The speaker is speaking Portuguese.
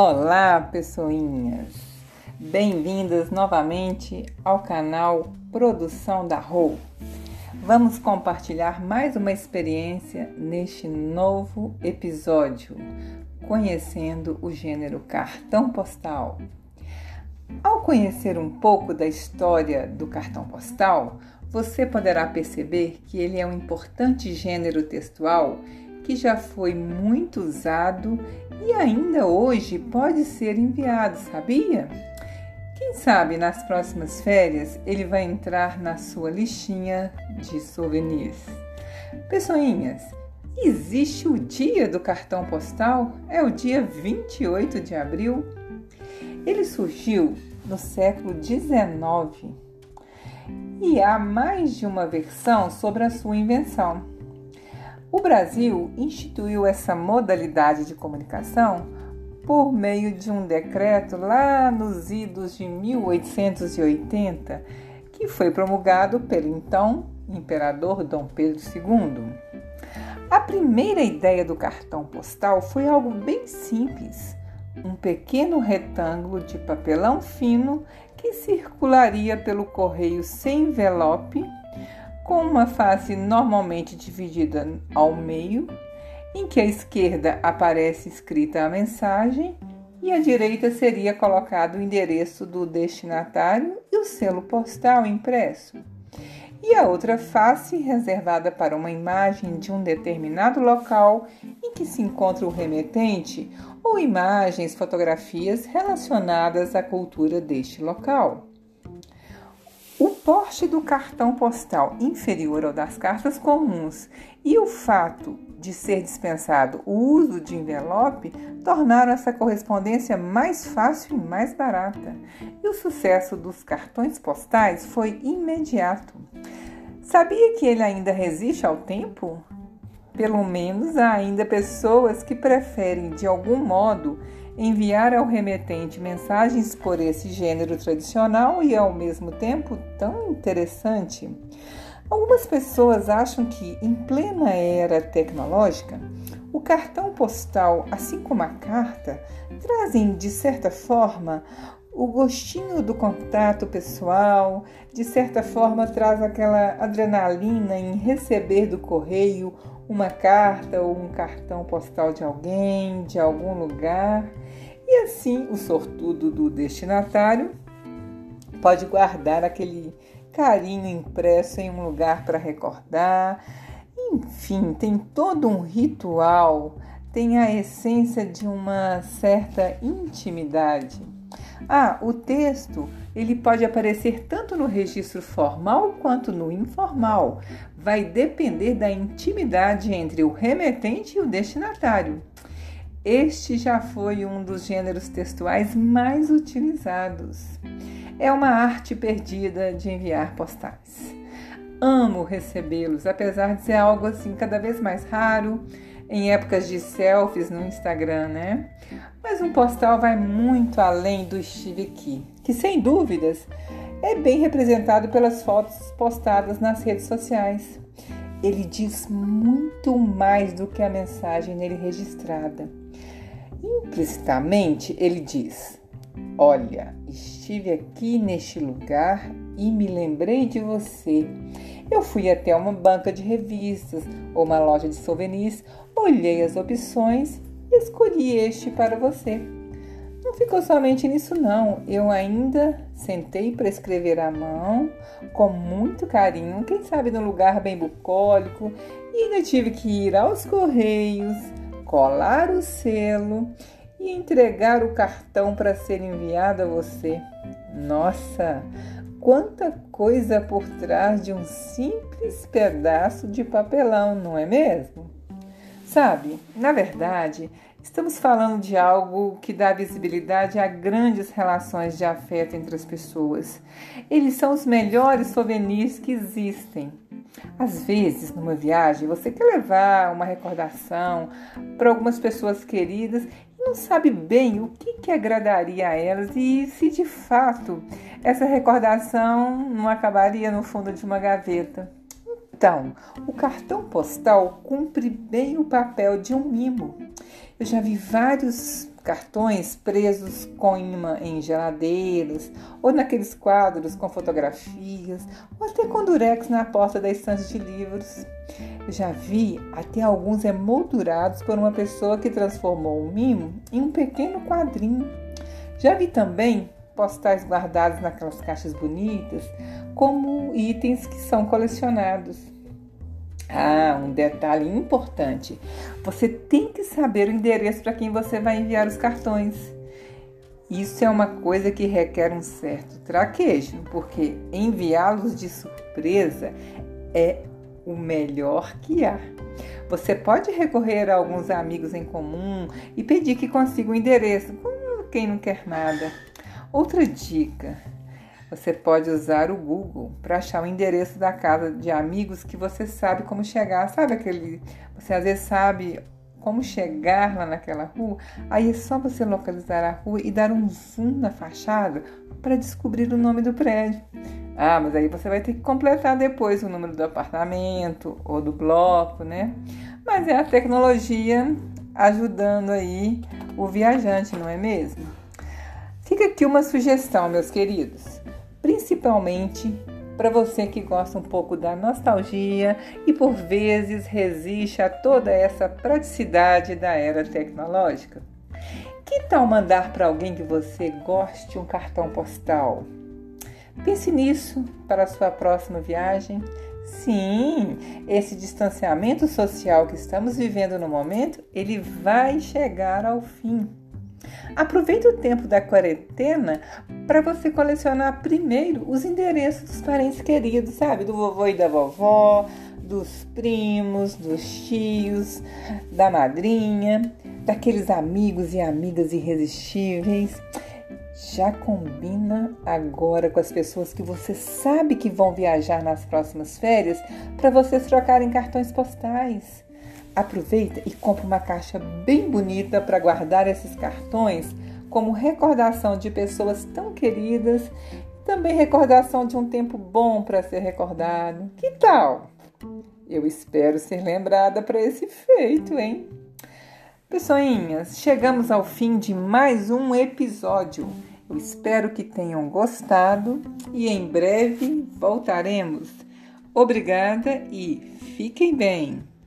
Olá, pessoinhas! Bem-vindas novamente ao canal Produção da Rô. Vamos compartilhar mais uma experiência neste novo episódio, conhecendo o gênero cartão postal. Ao conhecer um pouco da história do cartão postal, você poderá perceber que ele é um importante gênero textual que já foi muito usado e ainda hoje pode ser enviado, sabia? Quem sabe nas próximas férias ele vai entrar na sua listinha de souvenirs. Pessoinhas, existe o dia do cartão postal? É o dia 28 de abril. Ele surgiu no século 19 e há mais de uma versão sobre a sua invenção. O Brasil instituiu essa modalidade de comunicação por meio de um decreto lá nos idos de 1880, que foi promulgado pelo então imperador Dom Pedro II. A primeira ideia do cartão postal foi algo bem simples: um pequeno retângulo de papelão fino que circularia pelo correio sem envelope com uma face normalmente dividida ao meio, em que à esquerda aparece escrita a mensagem e à direita seria colocado o endereço do destinatário e o selo postal impresso. E a outra face reservada para uma imagem de um determinado local em que se encontra o remetente ou imagens, fotografias relacionadas à cultura deste local. Porte do cartão postal inferior ao das cartas comuns e o fato de ser dispensado o uso de envelope tornaram essa correspondência mais fácil e mais barata. E o sucesso dos cartões postais foi imediato. Sabia que ele ainda resiste ao tempo? Pelo menos há ainda pessoas que preferem, de algum modo, enviar ao remetente mensagens por esse gênero tradicional e ao mesmo tempo tão interessante. Algumas pessoas acham que, em plena era tecnológica, o cartão postal, assim como a carta, trazem de certa forma o gostinho do contato pessoal, de certa forma traz aquela adrenalina em receber do correio uma carta ou um cartão postal de alguém, de algum lugar. E assim o sortudo do destinatário pode guardar aquele carinho impresso em um lugar para recordar. Enfim, tem todo um ritual, tem a essência de uma certa intimidade. Ah, o texto ele pode aparecer tanto no registro formal quanto no informal. Vai depender da intimidade entre o remetente e o destinatário. Este já foi um dos gêneros textuais mais utilizados. É uma arte perdida de enviar postais. Amo recebê-los, apesar de ser algo assim cada vez mais raro em épocas de selfies no Instagram, né? Mas um postal vai muito além do estive aqui, que sem dúvidas é bem representado pelas fotos postadas nas redes sociais. Ele diz muito mais do que a mensagem nele registrada. Implicitamente, ele diz: Olha, estive aqui neste lugar e me lembrei de você. Eu fui até uma banca de revistas ou uma loja de souvenirs, olhei as opções escolhi este para você. Não ficou somente nisso, não. Eu ainda sentei para escrever à mão, com muito carinho, quem sabe num lugar bem bucólico, e ainda tive que ir aos correios, colar o selo e entregar o cartão para ser enviado a você. Nossa, quanta coisa por trás de um simples pedaço de papelão, não é mesmo? Sabe, na verdade, estamos falando de algo que dá visibilidade a grandes relações de afeto entre as pessoas. Eles são os melhores souvenirs que existem. Às vezes, numa viagem, você quer levar uma recordação para algumas pessoas queridas e não sabe bem o que, que agradaria a elas e se de fato essa recordação não acabaria no fundo de uma gaveta. Então, o cartão postal cumpre bem o papel de um mimo. Eu já vi vários cartões presos com imã em geladeiras, ou naqueles quadros com fotografias, ou até com durex na porta da estante de livros. Eu já vi até alguns emoldurados por uma pessoa que transformou o mimo em um pequeno quadrinho. Já vi também postais guardados naquelas caixas bonitas como itens que são colecionados. Ah, um detalhe importante: você tem que saber o endereço para quem você vai enviar os cartões. Isso é uma coisa que requer um certo traquejo, porque enviá-los de surpresa é o melhor que há. Você pode recorrer a alguns amigos em comum e pedir que consiga o um endereço, como quem não quer nada. Outra dica: você pode usar o Google para achar o endereço da casa de amigos que você sabe como chegar. Sabe aquele. Você às vezes sabe como chegar lá naquela rua, aí é só você localizar a rua e dar um zoom na fachada para descobrir o nome do prédio. Ah, mas aí você vai ter que completar depois o número do apartamento ou do bloco, né? Mas é a tecnologia ajudando aí o viajante, não é mesmo? Fica aqui uma sugestão, meus queridos principalmente para você que gosta um pouco da nostalgia e por vezes resiste a toda essa praticidade da era tecnológica. Que tal mandar para alguém que você goste um cartão postal? Pense nisso para a sua próxima viagem. Sim, esse distanciamento social que estamos vivendo no momento, ele vai chegar ao fim. Aproveite o tempo da quarentena para você colecionar primeiro os endereços dos parentes queridos, sabe? Do vovô e da vovó, dos primos, dos tios, da madrinha, daqueles amigos e amigas irresistíveis. Já combina agora com as pessoas que você sabe que vão viajar nas próximas férias para vocês trocarem cartões postais. Aproveita e compra uma caixa bem bonita para guardar esses cartões como recordação de pessoas tão queridas também recordação de um tempo bom para ser recordado. Que tal? Eu espero ser lembrada para esse feito, hein? Pessoinhas, chegamos ao fim de mais um episódio. Eu espero que tenham gostado e em breve voltaremos. Obrigada e fiquem bem!